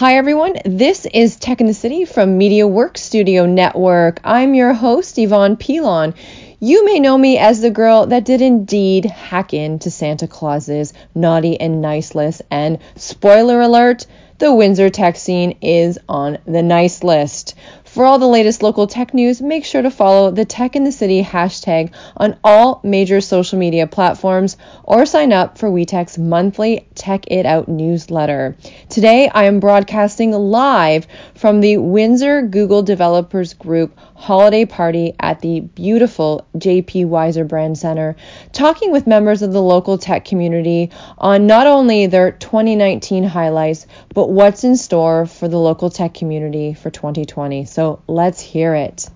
Hi, everyone. This is Tech in the City from Media Work Studio Network. I'm your host, Yvonne Pilon. You may know me as the girl that did indeed hack into Santa Claus's naughty and nice list. And spoiler alert, the Windsor tech scene is on the nice list. For all the latest local tech news, make sure to follow the Tech in the City hashtag on all major social media platforms or sign up for WeTech's monthly Tech It Out newsletter. Today, I am broadcasting live from the Windsor Google Developers Group holiday party at the beautiful JP Wiser Brand Center, talking with members of the local tech community on not only their 2019 highlights, but what's in store for the local tech community for 2020. So let's hear it.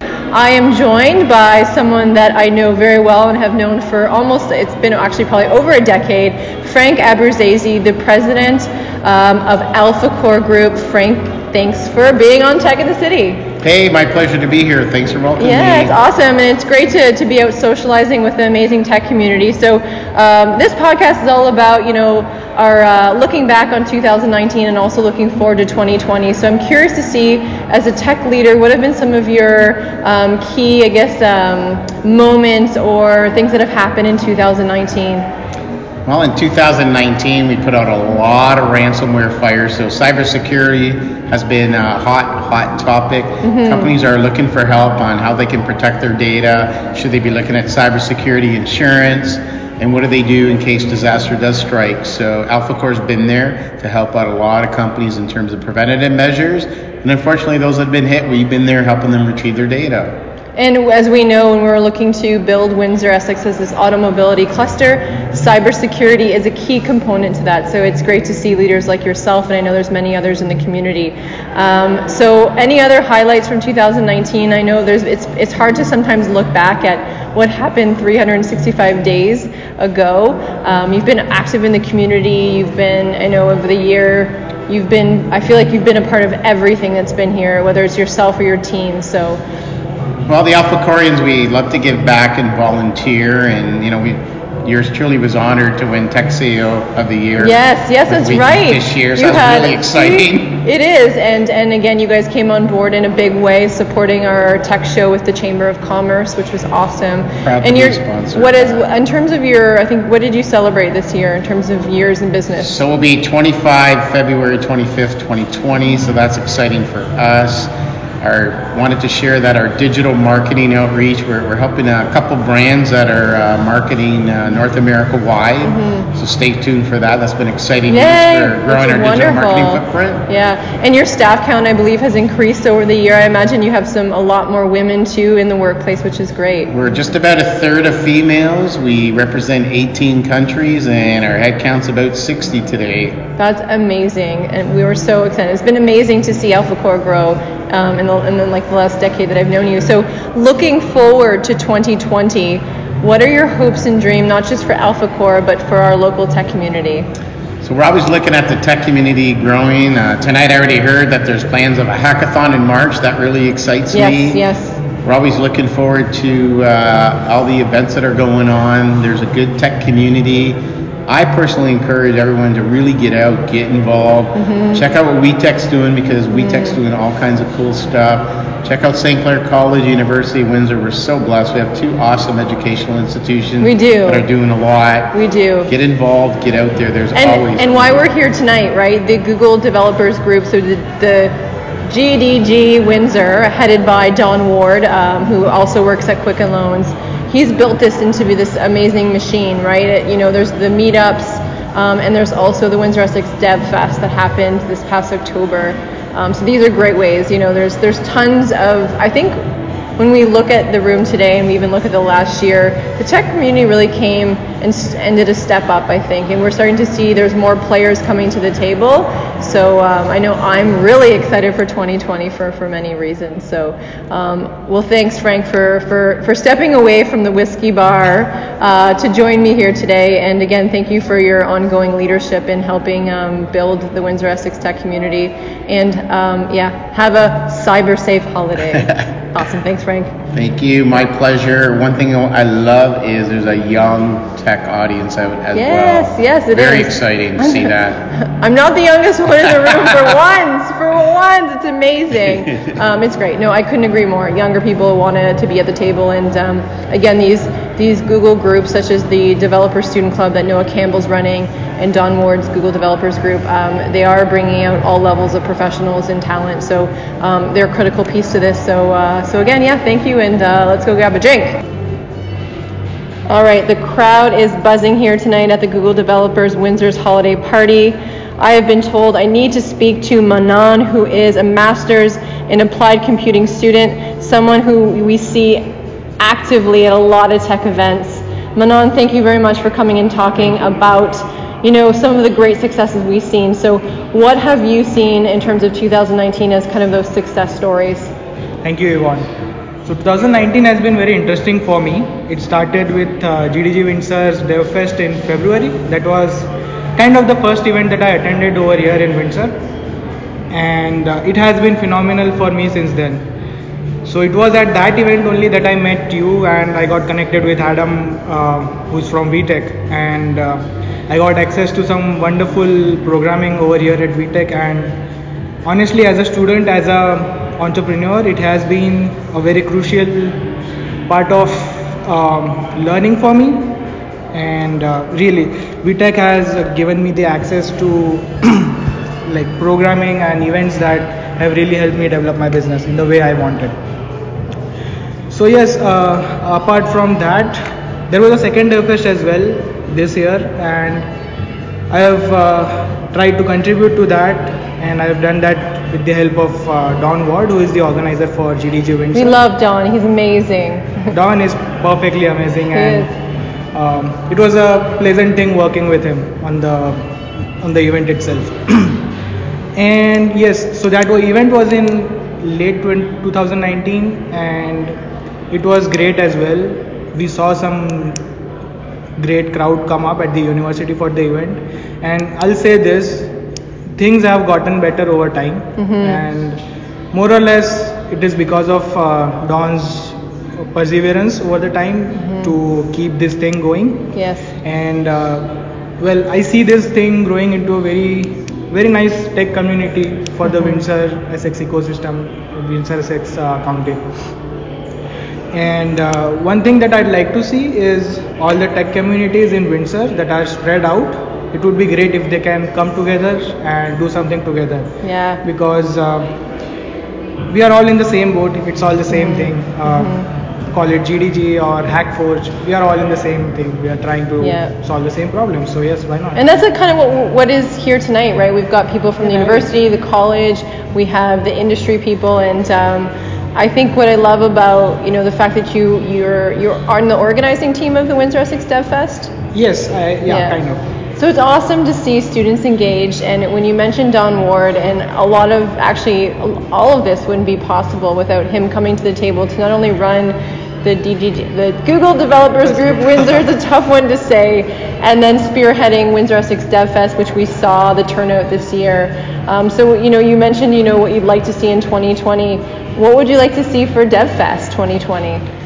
I am joined by someone that I know very well and have known for almost, it's been actually probably over a decade, Frank Abbruzzese, the president um, of Alpha Core Group. Frank, thanks for being on Tech in the City. Hey, my pleasure to be here. Thanks for welcoming yeah, me. Yeah, it's awesome, and it's great to, to be out socializing with the amazing tech community. So um, this podcast is all about, you know, our uh, looking back on 2019 and also looking forward to 2020. So I'm curious to see, as a tech leader, what have been some of your um, key, I guess, um, moments or things that have happened in 2019? Well, in 2019, we put out a lot of ransomware fires. So cybersecurity has been a hot, hot topic. Mm-hmm. Companies are looking for help on how they can protect their data. Should they be looking at cybersecurity insurance? And what do they do in case disaster does strike? So AlphaCore has been there to help out a lot of companies in terms of preventative measures. And unfortunately, those that have been hit, we've been there helping them retrieve their data. And as we know, when we're looking to build Windsor Essex as this automobility cluster, cybersecurity is a key component to that. So it's great to see leaders like yourself, and I know there's many others in the community. Um, so any other highlights from 2019? I know there's it's it's hard to sometimes look back at what happened 365 days ago. Um, you've been active in the community. You've been, I know, over the year. You've been, I feel like you've been a part of everything that's been here, whether it's yourself or your team. So well, the Alpha Corians, we love to give back and volunteer, and you know, we yours truly was honored to win Tech CEO of the Year. Yes, yes, that's right. This year, so you that's really exciting. It is, and and again, you guys came on board in a big way, supporting our tech show with the Chamber of Commerce, which was awesome. Proud and to be sponsor. What is in terms of your? I think what did you celebrate this year in terms of years in business? So we'll be 25 February 25th, 2020. So that's exciting for us our wanted to share that our digital marketing outreach we're, we're helping a couple brands that are uh, marketing uh, north america wide. Mm-hmm. so stay tuned for that. That's been exciting Yay, news for growing our wonderful. digital marketing footprint. Yeah. And your staff count i believe has increased over the year. I imagine you have some a lot more women too in the workplace which is great. We're just about a third of females. We represent 18 countries and our head count's about 60 today. That's amazing. And we were so excited. It's been amazing to see AlphaCore grow um, in, the, in the, like the last decade that I've known you. So looking forward to 2020, what are your hopes and dreams, not just for AlphaCore, but for our local tech community? So we're always looking at the tech community growing. Uh, tonight I already heard that there's plans of a hackathon in March. That really excites yes, me. Yes, yes. We're always looking forward to uh, all the events that are going on. There's a good tech community. I personally encourage everyone to really get out, get involved, mm-hmm. check out what WeTech's doing because mm-hmm. WeTech's doing all kinds of cool stuff. Check out St. Clair College, University of Windsor. We're so blessed. We have two awesome educational institutions. We do. That are doing a lot. We do. Get involved, get out there. There's and, always. And why we're here tonight, right? The Google Developers Group, so the, the GDG Windsor, headed by Don Ward, um, who also works at Quicken Loans he's built this into be this amazing machine, right? It, you know, there's the meetups, um, and there's also the Windsor Essex Dev Fest that happened this past October. Um, so these are great ways. You know, there's there's tons of I think when we look at the room today and we even look at the last year, the tech community really came and, and did a step up, I think. And we're starting to see there's more players coming to the table. So um, I know I'm really excited for 2020 for, for many reasons. So, um, well, thanks, Frank, for, for, for stepping away from the whiskey bar uh, to join me here today. And again, thank you for your ongoing leadership in helping um, build the Windsor Essex tech community. And um, yeah, have a cyber safe holiday. awesome. Thanks, Frank. Thank you. My pleasure. One thing I love is there's a young tech audience out as yes, well. Yes, yes, it Very is. exciting to see that. I'm not the youngest one in the room for once. For once, it's amazing. Um, it's great. No, I couldn't agree more. Younger people want to be at the table, and um, again, these these Google groups, such as the Developer Student Club that Noah Campbell's running, and Don Ward's Google Developers Group, um, they are bringing out all levels of professionals and talent. So um, they're a critical piece to this. So uh, so again, yeah, thank you, and uh, let's go grab a drink. All right, the crowd is buzzing here tonight at the Google Developers Windsor's holiday party. I have been told I need to speak to Manan, who is a master's in applied computing student, someone who we see actively at a lot of tech events. Manan, thank you very much for coming and talking about you know some of the great successes we've seen. So, what have you seen in terms of 2019 as kind of those success stories? Thank you, Yvonne. So 2019 has been very interesting for me. It started with uh, GDG Windsor's DevFest in February. That was kind of the first event that I attended over here in Windsor, and uh, it has been phenomenal for me since then. So it was at that event only that I met you, and I got connected with Adam, uh, who's from WeTech, and uh, I got access to some wonderful programming over here at WeTech. And honestly, as a student, as a entrepreneur, it has been a very crucial part of um, learning for me. And uh, really, WeTech has given me the access to like programming and events that have really helped me develop my business in the way I wanted. So yes, uh, apart from that, there was a second DevFest as well this year, and I have uh, tried to contribute to that, and I have done that with the help of uh, Don Ward, who is the organizer for GDG Windsor. We love Don; he's amazing. Don is perfectly amazing, he and um, it was a pleasant thing working with him on the on the event itself. and yes, so that event was in late 20, 2019, and it was great as well. We saw some great crowd come up at the university for the event, and I'll say this: things have gotten better over time, and more or less it is because of uh, Don's perseverance over the time to keep this thing going. Yes. and uh, well i see this thing growing into a very very nice tech community for the windsor essex ecosystem windsor essex uh, county and uh, one thing that i'd like to see is all the tech communities in windsor that are spread out. It would be great if they can come together and do something together. Yeah. because uh, we are all in the same boat it's all the same thing. Uh, call it gdg or hackforge we are all in the same thing. We are trying to Yeah. solve the same problem. So yes why not? And that's like kind of what, what is here tonight, right? We've got people from the university, the college, we have the industry people, and um, I think what I love about you know the fact that you you're you're on the organizing team of the Windsor Essex Dev Fest. yes I, yeah, kind of So it's awesome to see students engaged. And when you mentioned Don Ward, and a lot of actually all of this wouldn't be possible without him coming to the table to not only run the DDG, the Google Developers Group Windsor is a tough one to say, and then spearheading Windsor Essex Dev Fest, which we saw the turnout this year. Um, so you know, you mentioned you know what you'd like to see in 2020. What would you like to see for DevFest 2020?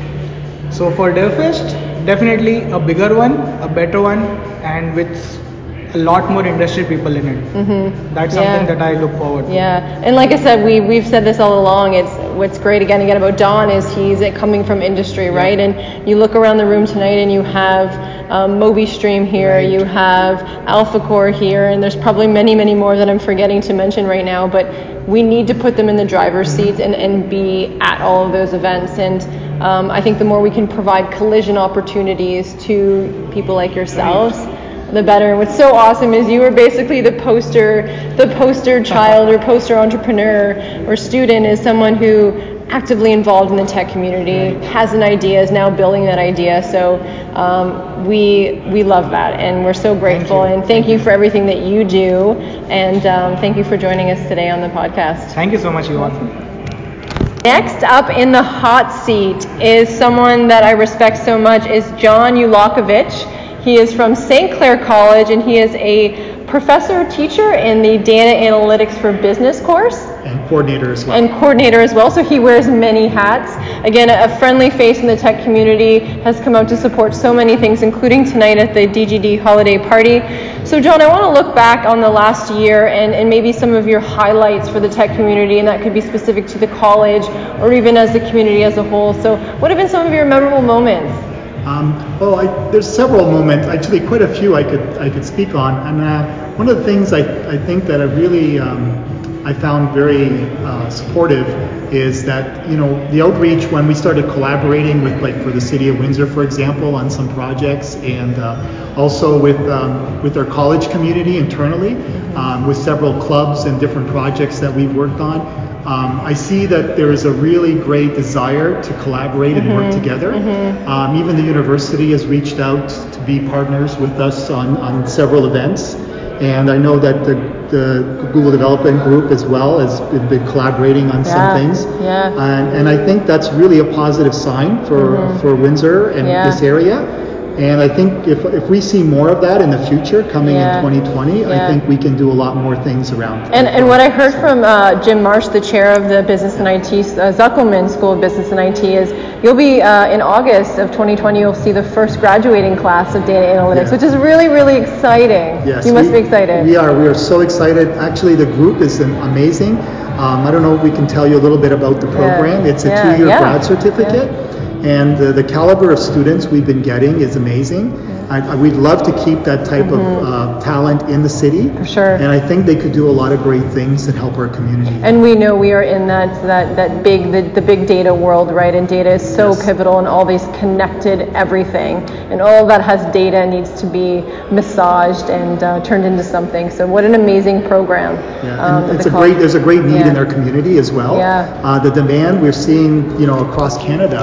so for devfest definitely a bigger one a better one and with a lot more industry people in it mm-hmm. that's Yeah. something that i look forward to Yeah, and like I said, we we've said this all along. It's what's great again again about Don is he's coming from industry, right? And you look around the room tonight, and you have um, Moby Stream here, Right. you have AlphaCore here, and there's probably many, many more that I'm forgetting to mention right now. But we need to put them in the driver's seats and, and be at all of those events. And um, I think the more we can provide collision opportunities to people like yourselves the better. And what's so awesome is you were basically the poster, the poster child or poster entrepreneur or student is someone who actively involved in the tech community, has an idea, is now building that idea. So um, we we love that, and we're so grateful. you. And thank you for everything that you do, and um, thank you for joining us today on the podcast. thank you so much Yvonne. Next up in the hot seat is someone that I respect so much is John Ulakovich. He is from St. Clair College and he is a professor teacher in the data analytics for business course. and coordinator as well. And coordinator as well, so he wears many hats. Again, a friendly face in the tech community has come out to support so many things, including tonight at the DGD holiday party. So, John, I want to look back on the last year and, and maybe some of your highlights for the tech community, and that could be specific to the college or even as the community as a whole. So, what have been some of your memorable moments? Um, well, I, there's several moments, actually quite a few I could I could speak on, and uh, one of the things I, I think that I really um, I found very uh, supportive is that you know the outreach when we started collaborating with like for the city of Windsor, for example, on some projects, and uh, also with um, with our college community internally, um, with several clubs and different projects that we've worked on. Um, I see that there is a really great desire to collaborate and work together. Um, even the university has reached out to be partners with us on, on several events. And I know that the, the Google Development Group as well has been, collaborating on Yeah, some things. yeah. And, and I think that's really a positive sign for, mm-hmm. for Windsor and Yeah. this area. And I think if, if we see more of that in the future coming Yeah. in 2020, Yeah. I think we can do a lot more things around. And, and what I heard from uh, Jim Marsh, the chair of the Business and IT, uh, Zekelman School of Business and IT, is you'll be uh, in August of 2020. You'll see the first graduating class of data analytics, Yeah. which is really, really exciting. Yes, you must we- be excited. We are. We are so excited. Actually, the group is amazing. Um, I don't know if we can tell you a little bit about the program. It's a two-year yeah, grad certificate, and uh, the caliber of students we've been getting is amazing. I, I, we'd love to keep that type of uh, talent in the city. Mm-hmm. For sure. And I think they could do a lot of great things and help our community. And we know we are in that that, that big the, the big data world, right? And data is so Yes. pivotal and all these connected everything, and all that has data needs to be massaged and uh, turned into something. So what an amazing program! Yeah, um, it's a college- great. There's a great need Yeah. in our community as well. Yeah. Uh, the demand we're seeing, you know, across Canada,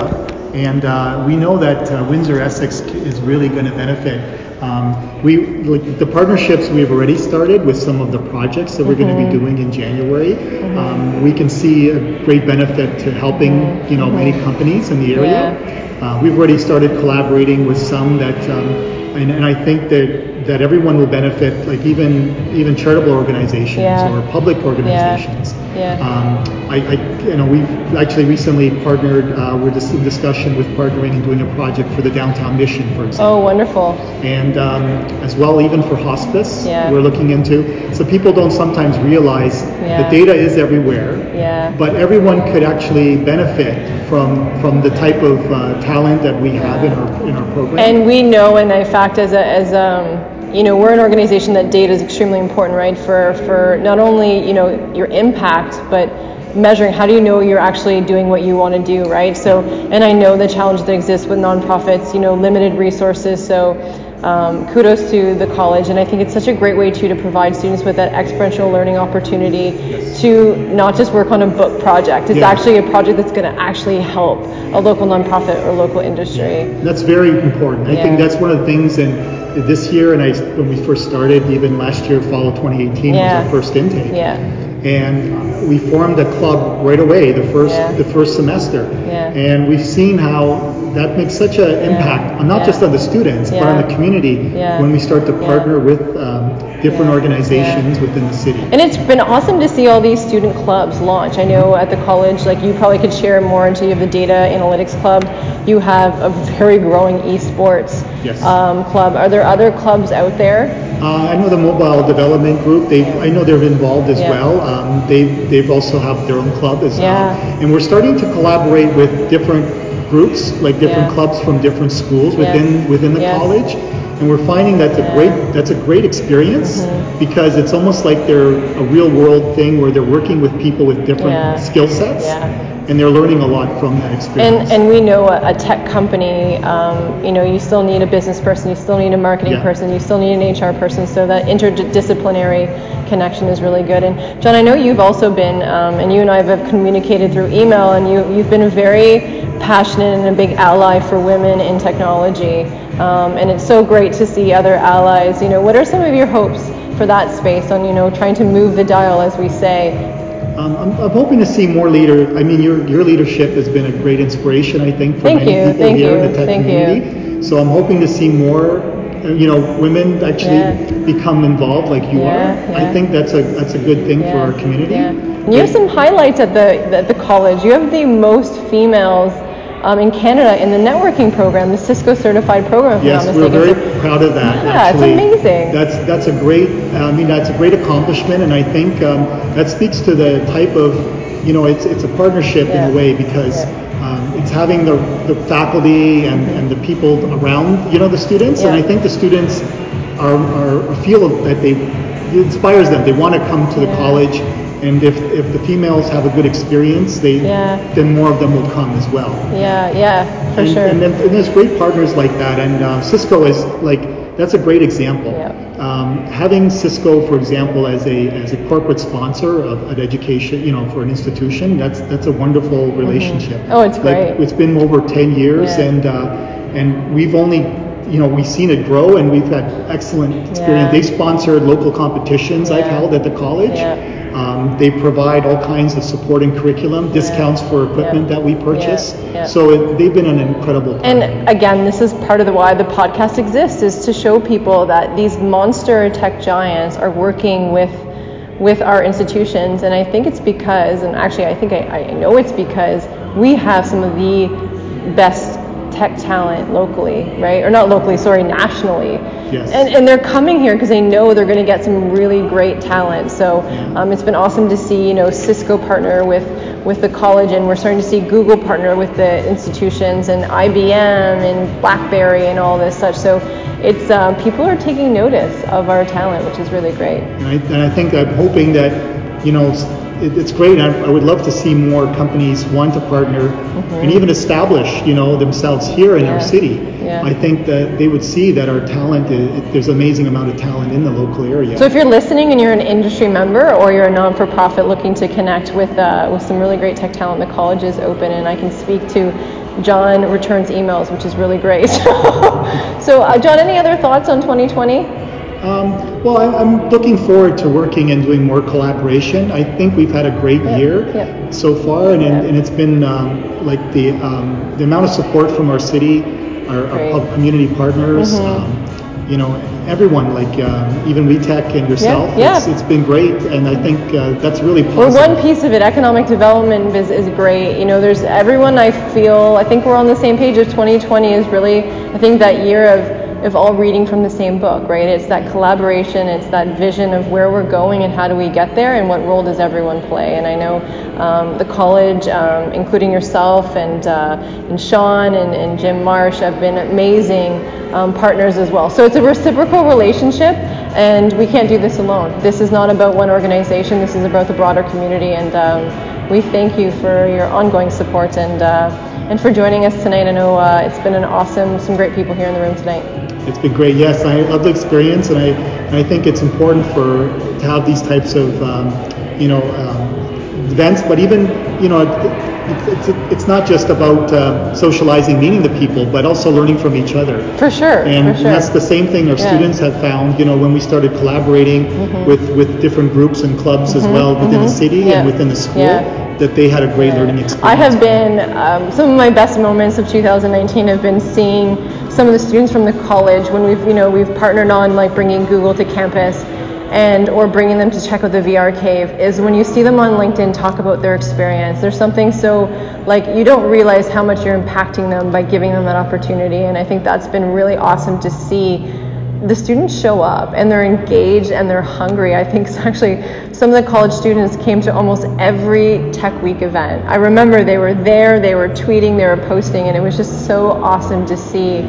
and uh, we know that uh, Windsor Essex is really going to benefit. Um, we like, the partnerships we've already started with some of the projects that we're going Mm-hmm. to be doing in January. Um, we can see a great benefit to helping, you know, many companies in the area. Uh, we've already started collaborating with some that, um, and, and I think that that everyone will benefit, like even even charitable organizations Yeah. or public organizations. Yeah. Um, I, I, you know, we've actually recently partnered. Uh, we're just in discussion with partnering and doing a project for the downtown mission, for example, Oh, wonderful! and um, as well even for hospice. Yeah. We're looking into. So people don't sometimes realize Yeah. the data is everywhere. Yeah. But everyone could actually benefit from from the type of uh, talent that we have in our in our program. And we know, and in fact, as a, as um, you know, we're an organization that data is extremely important, right? For for not only you know your impact, but measuring how do you know you're actually doing what you want to do, right? So, and I know the challenge that exists with nonprofits, you know, limited resources. So. Um, kudos to the college, and I think it's such a great way too to provide students with that experiential learning opportunity to not just work on a book project. It's Yeah. actually a project that's going to actually help a local nonprofit or local industry. That's very important. I Yeah. think that's one of the things. And this year, and I when we first started, even last year, fall of 2018 Yeah. was our first intake. Yeah. And we formed a club right away the first Yeah. the first semester. Yeah. And we've seen how that makes such an impact, not just on the students, but on the community when we start to partner with um, different Yeah. organizations within the city. And it's been awesome to see all these student clubs launch. I know at the college, like you probably could share more into you have the data analytics club. You have a very growing esports Yes. um, club. Are there other clubs out there? Uh, I know the mobile development group. They, I know they're involved as Yeah. well. Um, they, they've also have their own club as Yeah. well. And we're starting to collaborate with different groups, like different Yeah. clubs from different schools within within the Yes. college. And we're finding that's a great that's a great experience Mm-hmm. because it's almost like they're a real world thing where they're working with people with different Yeah. skill sets, and they're learning a lot from that experience. And, and we know a, a tech company, um, you know, you still need a business person, you still need a marketing Yeah. person, you still need an HR person, so that interdisciplinary connection is really good. And John, I know you've also been, um, and you and I have communicated through email, and you, you've been a very passionate and a big ally for women in technology. Um, and it's so great to see other allies. You know, what are some of your hopes for that space on, you know, trying to move the dial, as we say? Um, I'm, I'm hoping to see more leader. I mean, your your leadership has been a great inspiration, I think, for Thank many you, people thank here in you, the tech thank you. community. So I'm hoping to see more uh, you know women actually Yeah. become involved like you Yeah, are. yeah. I think that's a that's a good thing for our community. You have some highlights at the at the college. You have the most females um, in Canada in the networking program, the Cisco certified program. If Yes, we're very mistaken. proud of that. Yeah, it's amazing. That's that's a great. I mean, that's a great accomplishment, and I think um, that speaks to the type of, you know, it's it's a partnership Yeah. in a way because. Yeah. Um, it's having the, the faculty and, and the people around, you know, the students, and I think the students are, are feel that they it inspires them. They want to come to the Yeah. college, and if, if the females have a good experience, they Yeah. then more of them will come as well Yeah, yeah, for and, sure. and, then, and there's great partners like that, and uh, Cisco is like that's a great example. Yeah. Um, having Cisco, for example, as a as a corporate sponsor of an education, you know, for an institution, that's that's a wonderful relationship. Oh, it's Like, great. it's been over 10 years, Yeah. and uh, and we've only you know we've seen it grow, and we've had excellent experience. Yeah. They've sponsored local competitions I've held at the college. Yeah. Um, they provide all kinds of support and curriculum, discounts for equipment Yeah. that we purchase. Yeah. Yeah. So it, they've been an incredible partner. And again, this is part of the why the podcast exists is to show people that these monster tech giants are working with with our institutions, and I think it's because, and actually, I think I, I know it's because we have some of the best tech talent locally, right? Or not locally, sorry, nationally. Yes. And, and they're coming here because they know they're going to get some really great talent. So um, it's been awesome to see, you know, Cisco partner with with the college, and we're starting to see Google partner with the institutions, and IBM and BlackBerry and all this such. So it's um, people are taking notice of our talent, which is really great. And I, and I think I'm hoping that, you know, it, it's great. I, I would love to see more companies want to partner and even establish, you know, themselves here in Mm-hmm. Yeah. our city. Yeah. I think that they would see that our talent, is, there's an amazing amount of talent in the local area. So if you're listening and you're an industry member or you're a non-for-profit looking to connect with uh, with some really great tech talent, the college is open, and I can speak to John returns emails, which is really great. so, uh, John, any other thoughts on 2020? Um, well, I, I'm looking forward to working and doing more collaboration. I think we've had a great Yeah, year yeah. so far, and, Yeah. and it's been um, like the um, the amount of support from our city, our, our community partners, um, you know, everyone, like um, even WeTech and yourself. yeah. It's, it's been great, and I think uh, that's really positive. Well, one piece of it, economic development is, is great. You know, there's everyone I feel, I think we're on the same page of 2020 is really, I think that year of, of all reading from the same book, right? It's that collaboration, it's that vision of where we're going and how do we get there and what role does everyone play. And I know um, the college, um, including yourself and, uh, and Sean and, and Jim Marsh, have been amazing um, partners as well. So it's a reciprocal relationship and we can't do this alone. This is not about one organization. This is about the broader community, and um, we thank you for your ongoing support and uh, and for joining us tonight. I know uh, it's been an awesome, some great people here in the room tonight. It's been great. Yes, I love the experience, and I and I think it's important for to have these types of um, you know um, events. But even you know, it, it's it's not just about uh, socializing, meeting the people, but also learning from each other. For sure, And, for sure. that's the same thing our Yeah. students have found. You know, when we started collaborating with with different groups and clubs as well within the city Mm-hmm. Yeah. and within the school, Yeah. that they had a great learning experience. I have been, um, some of my best moments of 2019 have been seeing some of the students from the college when we've, you know, we've partnered on like bringing Google to campus and or bringing them to check out the VR cave is when you see them on LinkedIn talk about their experience. There's something so like you don't realize how much you're impacting them by giving them that opportunity and I think that's been really awesome to see the students show up and they're engaged and they're hungry. I think actually some of the college students came to almost every Tech Week event. I remember they were there, they were tweeting, they were posting, and it was just so awesome to see.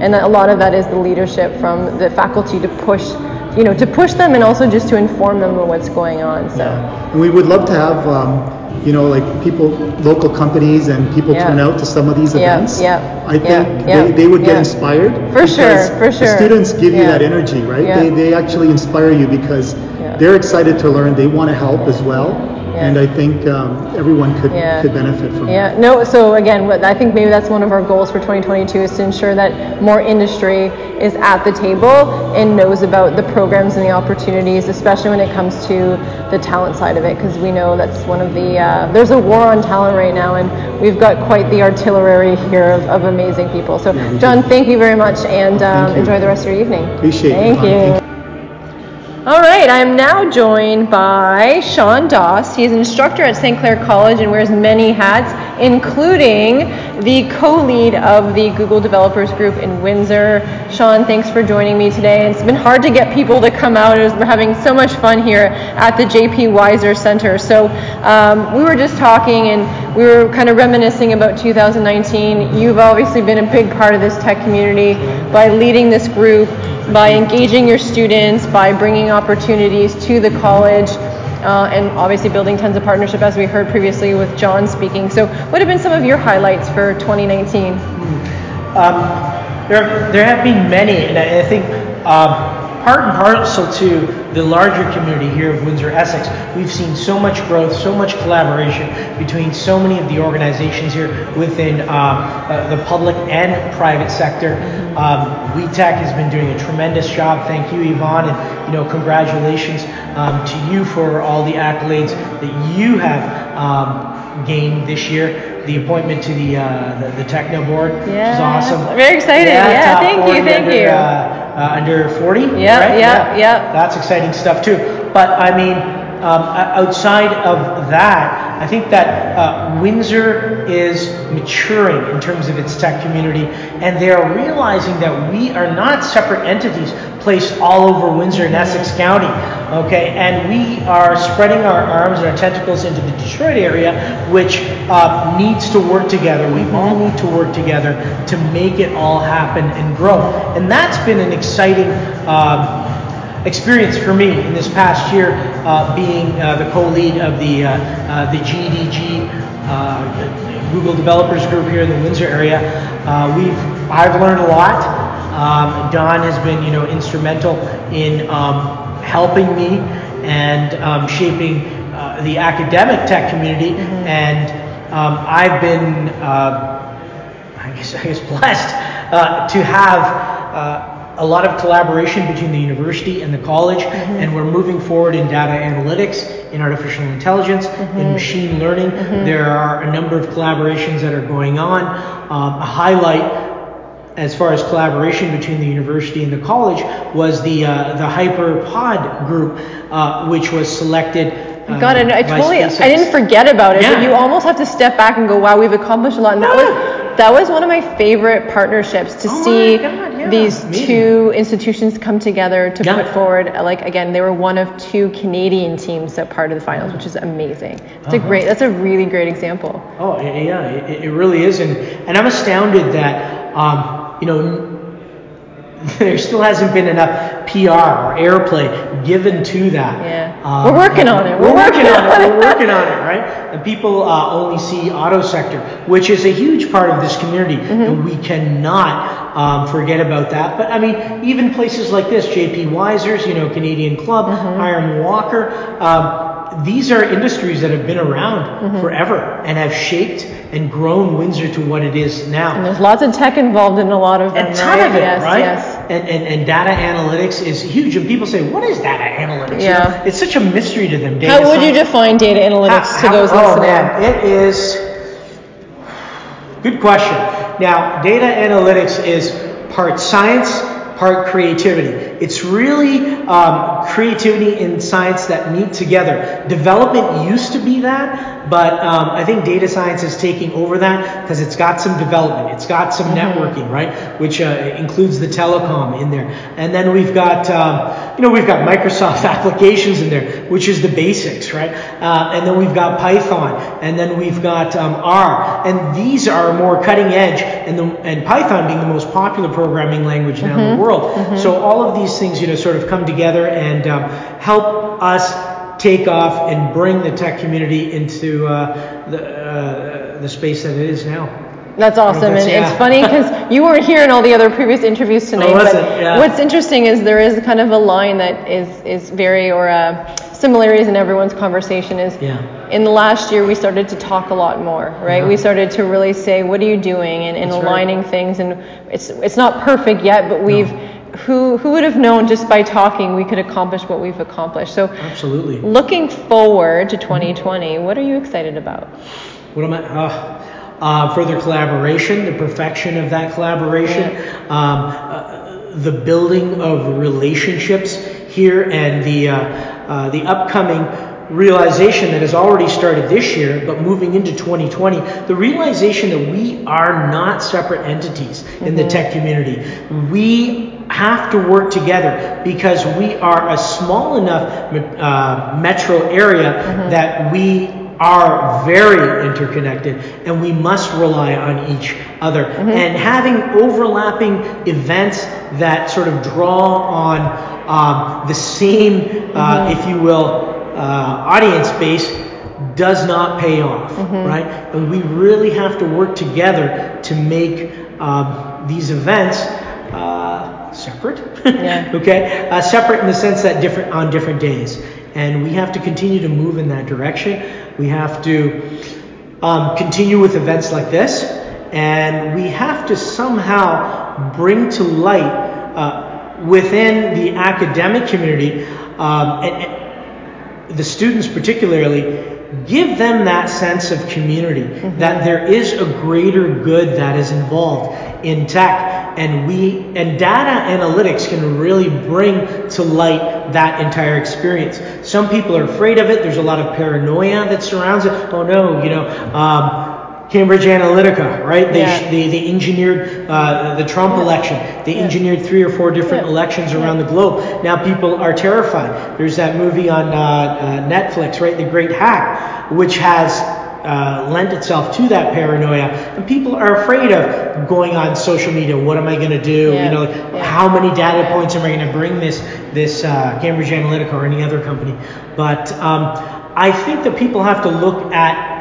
And a lot of that is the leadership from the faculty to push, you know, to push them and also just to inform them of what's going on. So. And we would love to have, um, you know, like people, local companies and people Yeah. turn out to some of these Yeah, events. yeah, I think they, they would get inspired. For sure, for sure. The students give you that energy, right? Yeah. They, they actually inspire you because they're excited to learn. They want to help as well. And I think um, everyone could Yeah. could benefit from Yeah, that. no, so again, I think maybe that's one of our goals for 2022 is to ensure that more industry is at the table and knows about the programs and the opportunities, especially when it comes to the talent side of it, because we know that's one of the, uh, there's a war on talent right now, and we've got quite the artillery here of, of amazing people. So, do. John, thank you very much, and um, enjoy the rest of your evening. Appreciate it, Thank you. All right, I am now joined by Sean Doss. He is an instructor at St. Clair College and wears many hats, including the co lead of the Google Developers Group in Windsor. Sean, thanks for joining me today. It's been hard to get people to come out. as We're having so much fun here at the JP Wiser Center. So, um, we were just talking and we were kind of reminiscing about 2019. You've obviously been a big part of this tech community by leading this group by engaging your students, by bringing opportunities to the college, uh, and obviously building tons of partnership, as we heard previously with John speaking. So, what have been some of your highlights for 2019? Um, there, there have been many, and I, I think um, part and parcel to the larger community here of Windsor Essex, we've seen so much growth, so much collaboration between so many of the organizations here within uh, uh, the public and private sector. Um, WeTech has been doing a tremendous job. Thank you, Yvonne, and you know, congratulations um, to you for all the accolades that you have um, gained this year. The appointment to the uh, the, the Techno board, which is awesome. very excited. Yeah, top thank you, thank under, you. Uh, uh, under 40. Yeah, right? yeah, yeah. That's exciting stuff too. But I mean, um, outside of that, I think that uh, Windsor is maturing in terms of its tech community, and they are realizing that we are not separate entities placed all over Windsor and Essex County. Okay, and we are spreading our arms and our tentacles into the Detroit area, which uh, needs to work together. We all need to work together to make it all happen and grow. And that's been an exciting um, experience for me in this past year, uh, being uh, the co-lead of the uh, uh, the GDG Google Developers Group here in the Windsor area. Uh, we've I've learned a lot. Um, Don has been you know instrumental in um, helping me and um, shaping uh, the academic tech community, and um, I've been. Uh, I guess, I guess blessed uh, to have uh, a lot of collaboration between the university and the college, and we're moving forward in data analytics, in artificial intelligence, in machine learning. There are a number of collaborations that are going on. Um, a highlight as far as collaboration between the university and the college was the uh, the HyperPod group, uh, which was selected. Uh, God, I, I totally, I didn't forget about it, but you almost have to step back and go, wow, we've accomplished a lot. And that was, that was one of my favorite partnerships to Oh see God, yeah. these Amazing. two institutions come together to Yeah. put forward, like, again, they were one of two Canadian teams that part of the finals, which is amazing. It's a Uh-huh. great, that's a really great example. Oh yeah, it, it really is, and and I'm astounded that um, you know there still hasn't been enough PR or airplay given to that. Yeah. Um, We're working on it. We're, We're working working on it. We're working on it, right? And people uh, only see auto sector, which is a huge part of this community, Mm-hmm. and we cannot um, forget about that. But I mean, even places like this, JP Wisers, you know, Canadian Club, Mm-hmm. Hiram Walker. Um, these are industries that have been around Mm-hmm. forever and have shaped and grown Windsor to what it is now. And there's lots of tech involved in a lot of them, a ton right? of it, yes, right? yes. And, and and data analytics is huge. And people say, "What is data analytics?" Yeah. it's such a mystery to them. Data How would you define data analytics How- to how- those oh, listening? man, it is. Good question. Now, data analytics is part science, part creativity. It's really um, creativity and science that meet together. Development used to be that, but um, I think data science is taking over that because it's got some development, it's got some networking, right? Which uh, includes the telecom in there, and then we've got, um, you know, we've got Microsoft applications in there, which is the basics, right? Uh, and then we've got Python, and then we've got um, R, and these are more cutting edge, and the, and Python being the most popular programming language now in the world. So all of these things, you know, sort of come together and um, help us take off and bring the tech community into uh, the uh, the space that it is now. That's awesome, That's- and yeah. it's funny because you weren't here in all the other previous interviews tonight. was but? Yeah. what's interesting is there is kind of a line that is is very or a similarities in everyone's conversation is Yeah. in the last year we started to talk a lot more, right? Yeah. We started to really say, what are you doing, and, and That's right. aligning things, and it's it's not perfect yet, but we've. Who, who would have known just by talking we could accomplish what we've accomplished? So, Absolutely. looking forward to 2020, what are you excited about? What am I? Uh, uh, further collaboration, the perfection of that collaboration, um, uh, the building of relationships here, and the uh, uh, the upcoming realization that has already started this year, but moving into 2020, the realization that we are not separate entities in the tech community. We have to work together because we are a small enough uh, metro area that we are very interconnected and we must rely on each other. And having overlapping events that sort of draw on um, the same, uh, if you will, uh, audience base does not pay off, right? And we really have to work together to make um, these events uh, separate. Yeah. okay, uh, separate in the sense that different on different days, and we have to continue to move in that direction. We have to um, continue with events like this, and we have to somehow bring to light uh, within the academic community um, and, and the students particularly give them that sense of community that there is a greater good that is involved in tech. And we and data analytics can really bring to light that entire experience. Some people are afraid of it. There's a lot of paranoia that surrounds it. Oh no you know um, Cambridge Analytica, right? They, Yeah. they, they engineered uh, the Trump election. They Yeah. engineered three or four different Yeah. elections around the globe. Now people are terrified. There's that movie on uh, uh, Netflix, right? The Great Hack, which has uh, lent itself to that paranoia. And people are afraid of going on social media. What am I going to do? Yeah. You know, Yeah. how many data points am I going to bring this this uh, Cambridge Analytica or any other company? But um, I think that people have to look at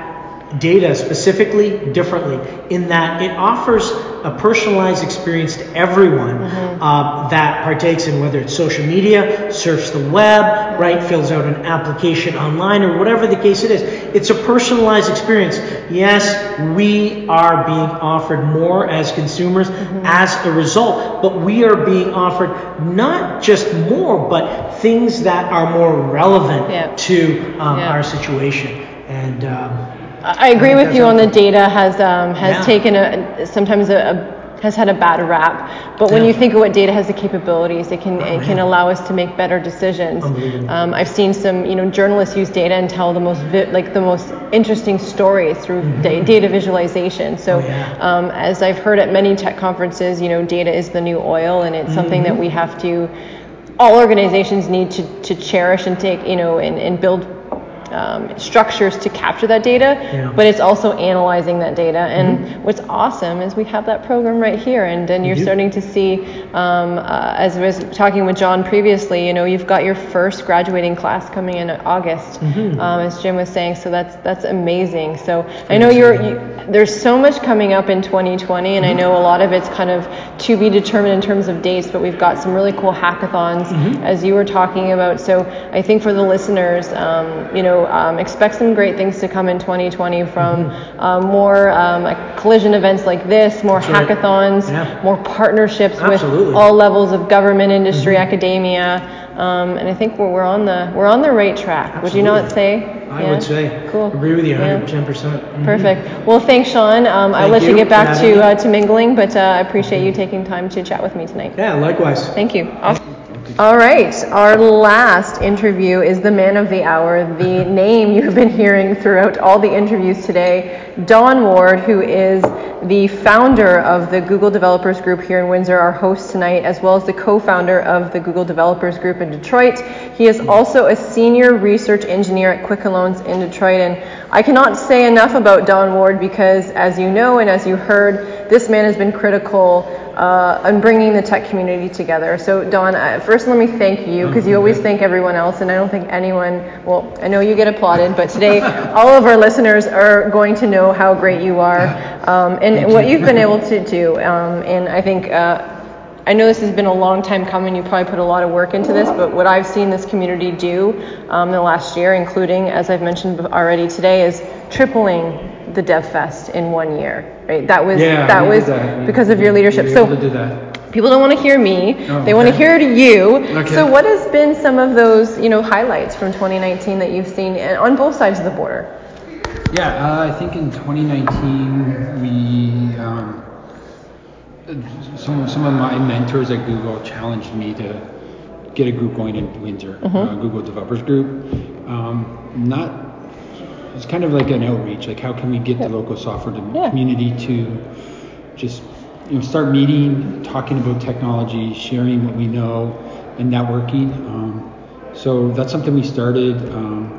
data specifically differently in that it offers a personalized experience to everyone um, that partakes in whether it's social media, surfs the web, right, fills out an application online or whatever the case it is. It's a personalized experience. Yes, we are being offered more as consumers as a result, but we are being offered not just more, but things that are more relevant Yeah. to um, Yeah. our situation. And um, I agree with you on the data has um, has Yeah. taken a sometimes a, a has had a bad rap, but when Yeah. you think of what data has the capabilities, it can it can allow us to make better decisions. Um, I've seen some you know journalists use data and tell the most vi- like the most interesting stories through da- data visualization. So Mm-hmm. Oh, yeah. um, as I've heard at many tech conferences, you know data is the new oil, and it's something Mm-hmm. that we have to all organizations need to, to cherish and take you know and, and build um, structures to capture that data, Yeah. Mm-hmm. but it's also analyzing that data. And what's awesome is we have that program right here, and then you're do. starting to see, um, uh, as I was talking with John previously, you know, you've got your first graduating class coming in August, Mm-hmm. um, as Jim was saying. So that's that's amazing. So I know you're. You, there's so much coming up in 2020, and I know a lot of it's kind of to be determined in terms of dates, but we've got some really cool hackathons, as you were talking about. So I think for the listeners, um, you know, um, expect some great things to come in 2020 from um, more um, like collision events like this, more right. hackathons, Yeah. more partnerships Absolutely. with all levels of government, industry, academia. Um, and I think we're, we're on the we're on the right track. Would you not Absolutely. say? I Yeah? would say, Cool. agree with you Yeah. 110%. percent Perfect. Well, thanks, Sean. Um, I'll let you you get back to uh, to mingling, but uh, I appreciate you taking time to chat with me tonight. Yeah, likewise. Thank you. Awesome. All right, our last interview is the man of the hour, the name you've been hearing throughout all the interviews today, Don Ward, who is the founder of the Google Developers Group here in Windsor, our host tonight, as well as the co founder of the Google Developers Group in Detroit. He is also a senior research engineer at Quicken Loans in Detroit. And I cannot say enough about Don Ward because, as you know and as you heard, this man has been critical uh, in bringing the tech community together. So, Don, uh, first let me thank you because you always thank everyone else, and I don't think anyone, well, I know you get applauded, but today all of our listeners are going to know how great you are um, and what you've been able to do. Um, and I think. Uh, I know this has been a long time coming. You probably put a lot of work into this, but what I've seen this community do um, in the last year, including, as I've mentioned already today, is tripling the DevFest in one year. Right? That was Yeah, that was that. Because of your leadership. So able to do that. people don't want to hear me; Oh, they want to hear you. Okay. So, what has been some of those you know highlights from 2019 that you've seen on both sides of the border? Yeah, uh, I think in 2019 we um, some some of my mentors at Google challenged me to get a group going in Windsor, uh, Google Developers Group. Um, not it's kind of like an outreach, like how can we get the local software to- Yeah. community to just you know start meeting, talking about technology, sharing what we know, and networking. Um, so that's something we started. Um,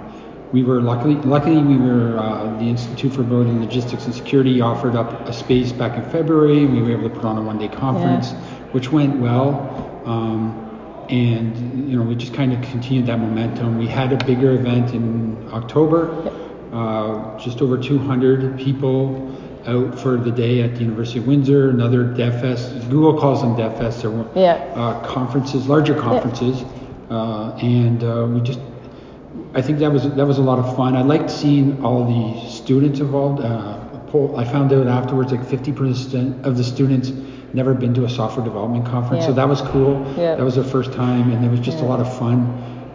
we were luckily, luckily we were uh, the Institute for Border Logistics and Security offered up a space back in February, and we were able to put on a one-day conference, which went well. Um, and you know we just kind of continued that momentum. We had a bigger event in October, uh, just over 200 people out for the day at the University of Windsor. Another DevFest. Google calls them DevFests. They're Yeah. uh, conferences, larger conferences, uh, and uh, we just. I think that was that was a lot of fun. I liked seeing all the students involved. Uh, I found out afterwards like 50% of the students never been to a software development conference, so that was cool. Yeah. That was their first time, and it was just a lot of fun.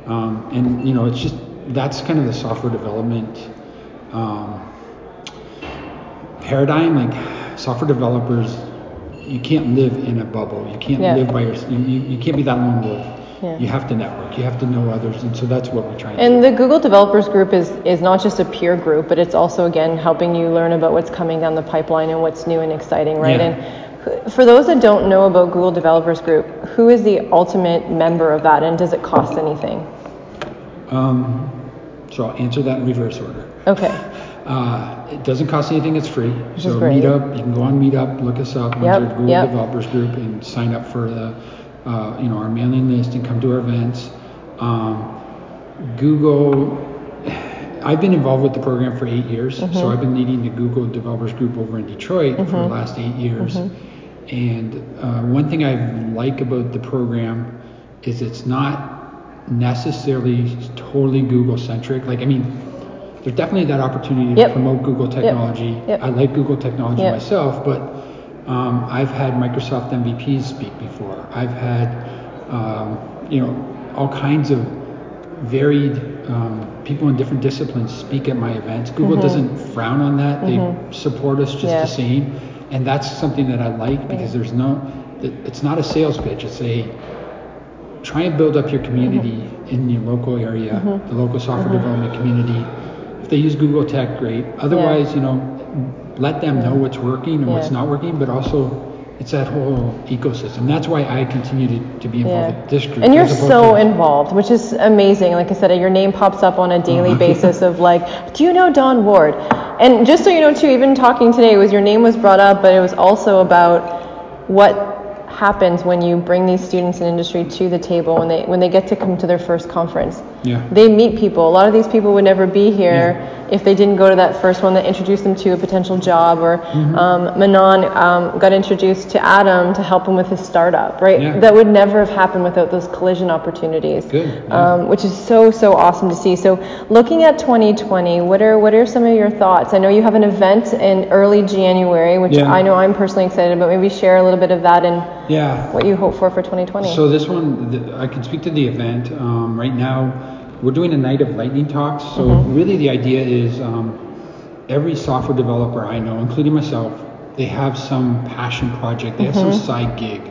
Um, and you know, it's just that's kind of the software development um, paradigm. Like software developers, you can't live in a bubble. You can't Yeah. live by yourself. You, you, you can't be that lone wolf. Yeah. You have to network. You have to know others, and so that's what we try and, the Google Developers Group is, is not just a peer group, but it's also, again, helping you learn about what's coming down the pipeline and what's new and exciting, right? Yeah. And for those that don't know about Google Developers Group, who is the ultimate member of that and does it cost anything? Um, so I'll answer that in reverse order. Okay. Uh, it doesn't cost anything. It's free. is so. Meetup, you can go on Meetup, look us up, Yep, Windsor Google yep. Developers Group, and sign up for the, uh, you know, our mailing list and come to our events. Um, Google. I've been involved with the program for eight years, Mm-hmm. so I've been leading the Google Developers Group over in Detroit for the last eight years. Mm-hmm. And uh, one thing I like about the program is it's not necessarily totally Google centric. Like, I mean, there's definitely that opportunity Yep. to promote Google technology. Yep. I like Google technology Yep. myself, but um, I've had Microsoft MVPs speak before. I've had, um, you know, all kinds of varied um, people in different disciplines speak at my events. Google doesn't frown on that. They support us just Mm-hmm. Yeah. the same, and that's something that I like because there's no, it's not a sales pitch. It's a try and build up your community Mm-hmm. in your local area, the local software development community. If they use Google Tech, great. Otherwise, you know, let them know what's working and what's not working, but also it's that whole ecosystem. That's why I continue to, to be involved Yeah. with this group. And you're so involved, which is amazing. Like I said, your name pops up on a daily Uh-huh. basis of like, do you know Don Ward? And just so you know, too, even talking today, was your name was brought up, but it was also about what happens when you bring these students in industry to the table when they when they get to come to their first conference. Yeah. They meet people. A lot of these people would never be here if they didn't go to that first one that introduced them to a potential job. Or Mm-hmm. um, Manon um, got introduced to Adam to help him with his startup, right? Yeah. That would never have happened without those collision opportunities. Good, yeah. Um, which is so so awesome to see. So looking at 2020, what are what are some of your thoughts? I know you have an event in early January, which Yeah. I know I'm personally excited about. Maybe share a little bit of that and Yeah. what you hope for for 2020. So this one, I can speak to the event. Um, right now, we're doing a night of lightning talks. So Mm-hmm. really, the idea is um, every software developer I know, including myself, they have some passion project. They have some Mm-hmm. side gig,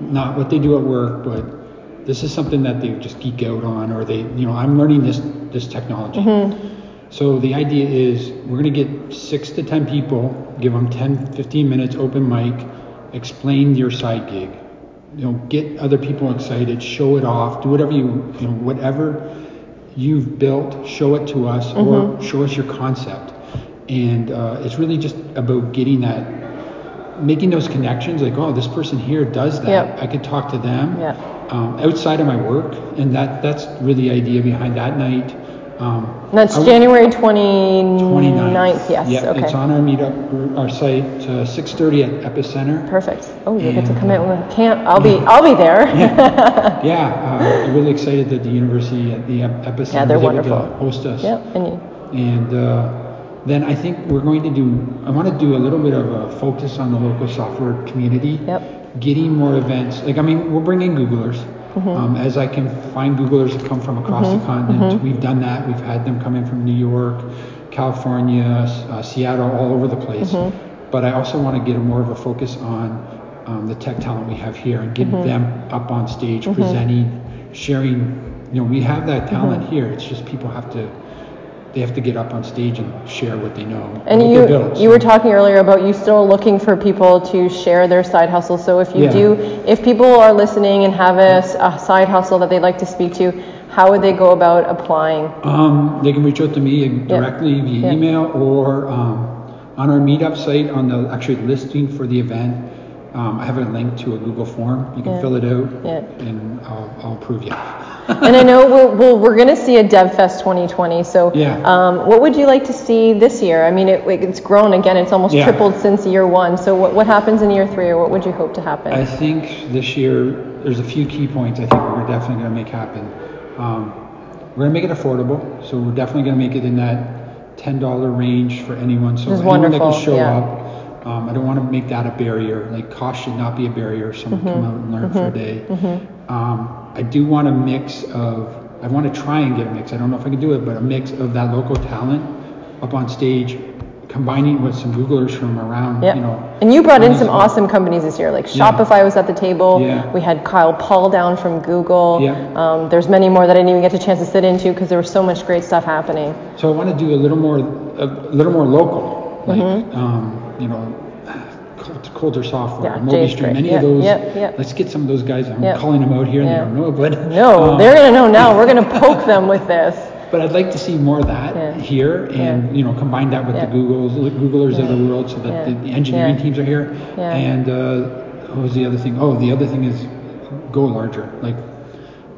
not what they do at work, but this is something that they just geek out on, or they, you know, I'm learning this this technology. Mm-hmm. So the idea is we're going to get six to 10 people, give them 10, 15 minutes open mic, explain your side gig. You know, get other people excited, show it off, do whatever you, you know, whatever you've built, show it to us or show us your concept. And uh, it's really just about getting that, making those connections like, oh, this person here does that. Yep. I could talk to them Yeah. um, outside of my work, and that that's really the idea behind that night. Um, that's I January 29th. 29th. Yes. Yeah, okay. it's on our meetup, group- our site, uh, 6:30 at Epicenter. Perfect. Oh, you get to come uh, out with camp. I'll be. I'll be there. Yeah, uh, I'm really excited that the university at the Ep- Epicenter Yeah, they're was able to wonderful. host us. yep. And you. And uh, then I think we're going to do, I want to do a little bit of a focus on the local software community. Yep. Getting more events. Like, I mean, we're bringing Googlers. Mm-hmm. Um, as I can find Googlers that come from across the continent, we've done that. We've had them come in from New York, California, uh, Seattle, all over the place. Mm-hmm. But I also want to get more of a focus on um, the tech talent we have here and get Mm-hmm. them up on stage presenting, sharing. You know, we have that talent Mm-hmm. here. It's just people have to they have to get up on stage and share what they know. And you you were talking earlier about you still looking for people to share their side hustle. So if you Yeah. do, if people are listening and have a side hustle that they'd like to speak to, how would they go about applying? Um, they can reach out to me directly via Yeah. email or um, on our meetup site on the actually listing for the event. Um, I have a link to a Google form. You can Yeah. fill it out, Yeah. and I'll, I'll approve you. and I know we're, we'll, we're going to see a DevFest 2020. So, Yeah. um, what would you like to see this year? I mean, it, it's grown again. It's almost Yeah. tripled since year one. So, what, what happens in year three, or what would you hope to happen? I think this year there's a few key points I think we're definitely going to make happen. Um, we're going to make it affordable, so we're definitely going to make it in that ten dollar range for anyone. So anyone that can show yeah. up. Um, I don't want to make that a barrier. Like cost should not be a barrier. Someone Mm-hmm. come out and learn for a day. Um, I do want a mix of. I want to try and get a mix. I don't know if I can do it, but a mix of that local talent up on stage, combining with some Googlers from around. Yeah. You know. and you brought in some awesome companies this year. Like Yeah. Shopify was at the table. Yeah. We had Kyle Paul down from Google. Yeah. Um, there's many more that I didn't even get a chance to sit into because there was so much great stuff happening. So I want to do a little more, a little more local, like um, you know, Col- Coulter Software. Yeah, MobiStream, any Yeah, of those. yeah, yeah. Let's get some of those guys. I'm Yeah. calling them out here, and they don't know, but No, um, they're gonna know now. We're gonna poke them with this. But I'd like to see more of that here, and you know, combine that with the Googles, Googlers of the world, so that the, engineering teams are here. And uh, what was the other thing? Oh, the other thing is go larger. Like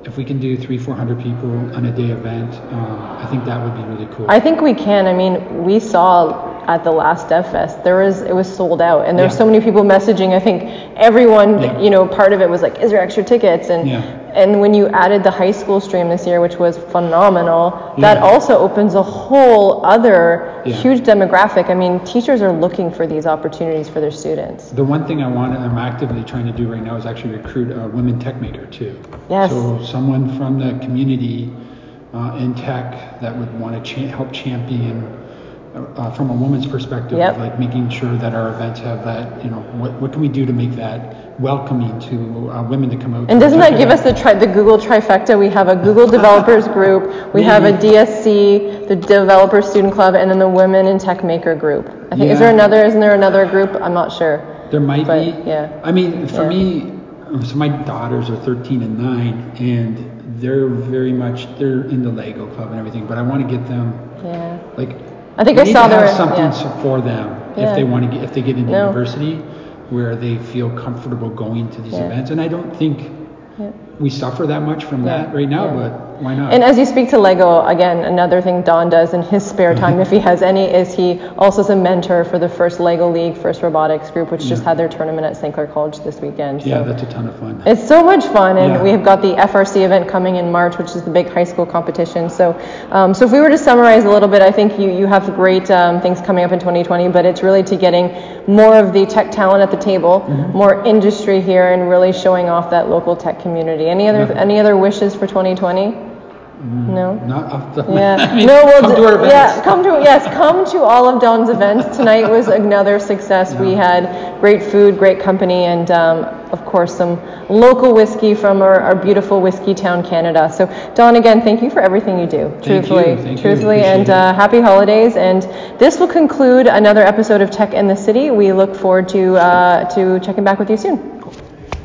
if we can do three, four hundred people on a day event, um, I think that would be really cool. I think we can. I mean, we saw at the last DevFest, there was it was sold out, and there were so many people messaging. I think everyone, Yeah. you know, part of it was like, "Is there extra tickets?" And Yeah. and when you added the high school stream this year, which was phenomenal, that Yeah. also opens a whole other Yeah. huge demographic. I mean, teachers are looking for these opportunities for their students. The one thing I want, I'm actively trying to do right now is actually recruit a women tech maker too. Yes. So someone from the community uh, in tech that would want to cha- help champion uh, from a woman's perspective, Yep. like making sure that our events have that, you know, what, what can we do to make that welcoming to uh, women to come out? And doesn't that give us the, tri- the Google trifecta? We have a Google Developers Group, we have a DSC, the Developer Student Club, and then the Women in Tech Maker Group. I think is there another? Isn't there another group? I'm not sure. There might But, be. yeah. I mean, for Yeah. me, so my daughters are 13 and 9, and they're very much they're in the Lego club and everything. But I want to get them Yeah. like. I think we I need saw to there have were- something yeah. so- for them Yeah. if they want to get if they get into No. university where they feel comfortable going to these Yeah. events. And I don't think Yeah. We suffer that much from Yeah. that right now, Yeah. but why not? And as you speak to Lego, again, another thing Don does in his spare time, if he has any, is he also is a mentor for the first Lego League, First Robotics Group, which just had their tournament at St. Clair College this weekend. yeah, so. that's a ton of fun. It's so much fun, and Yeah. we have got the FRC event coming in March, which is the big high school competition. So, um, so if we were to summarize a little bit, I think you, you have great um, things coming up in 2020, but it's really to getting more of the tech talent at the table, Mm-hmm. more industry here, and really showing off that local tech community. Any other Yeah. any other wishes for 2020? No. Not off the. Yeah. I mean, no, we'll come to our events. Yeah, come to yes, come to all of Don's events. Tonight was another success. We had great food, great company, and um, of course some local whiskey from our, our beautiful whiskey town, Canada. So Don, again, thank you for everything you do. Thank truthfully, you, thank you, truthfully, and uh, happy holidays. And this will conclude another episode of Tech in the City. We look forward to uh, to checking back with you soon.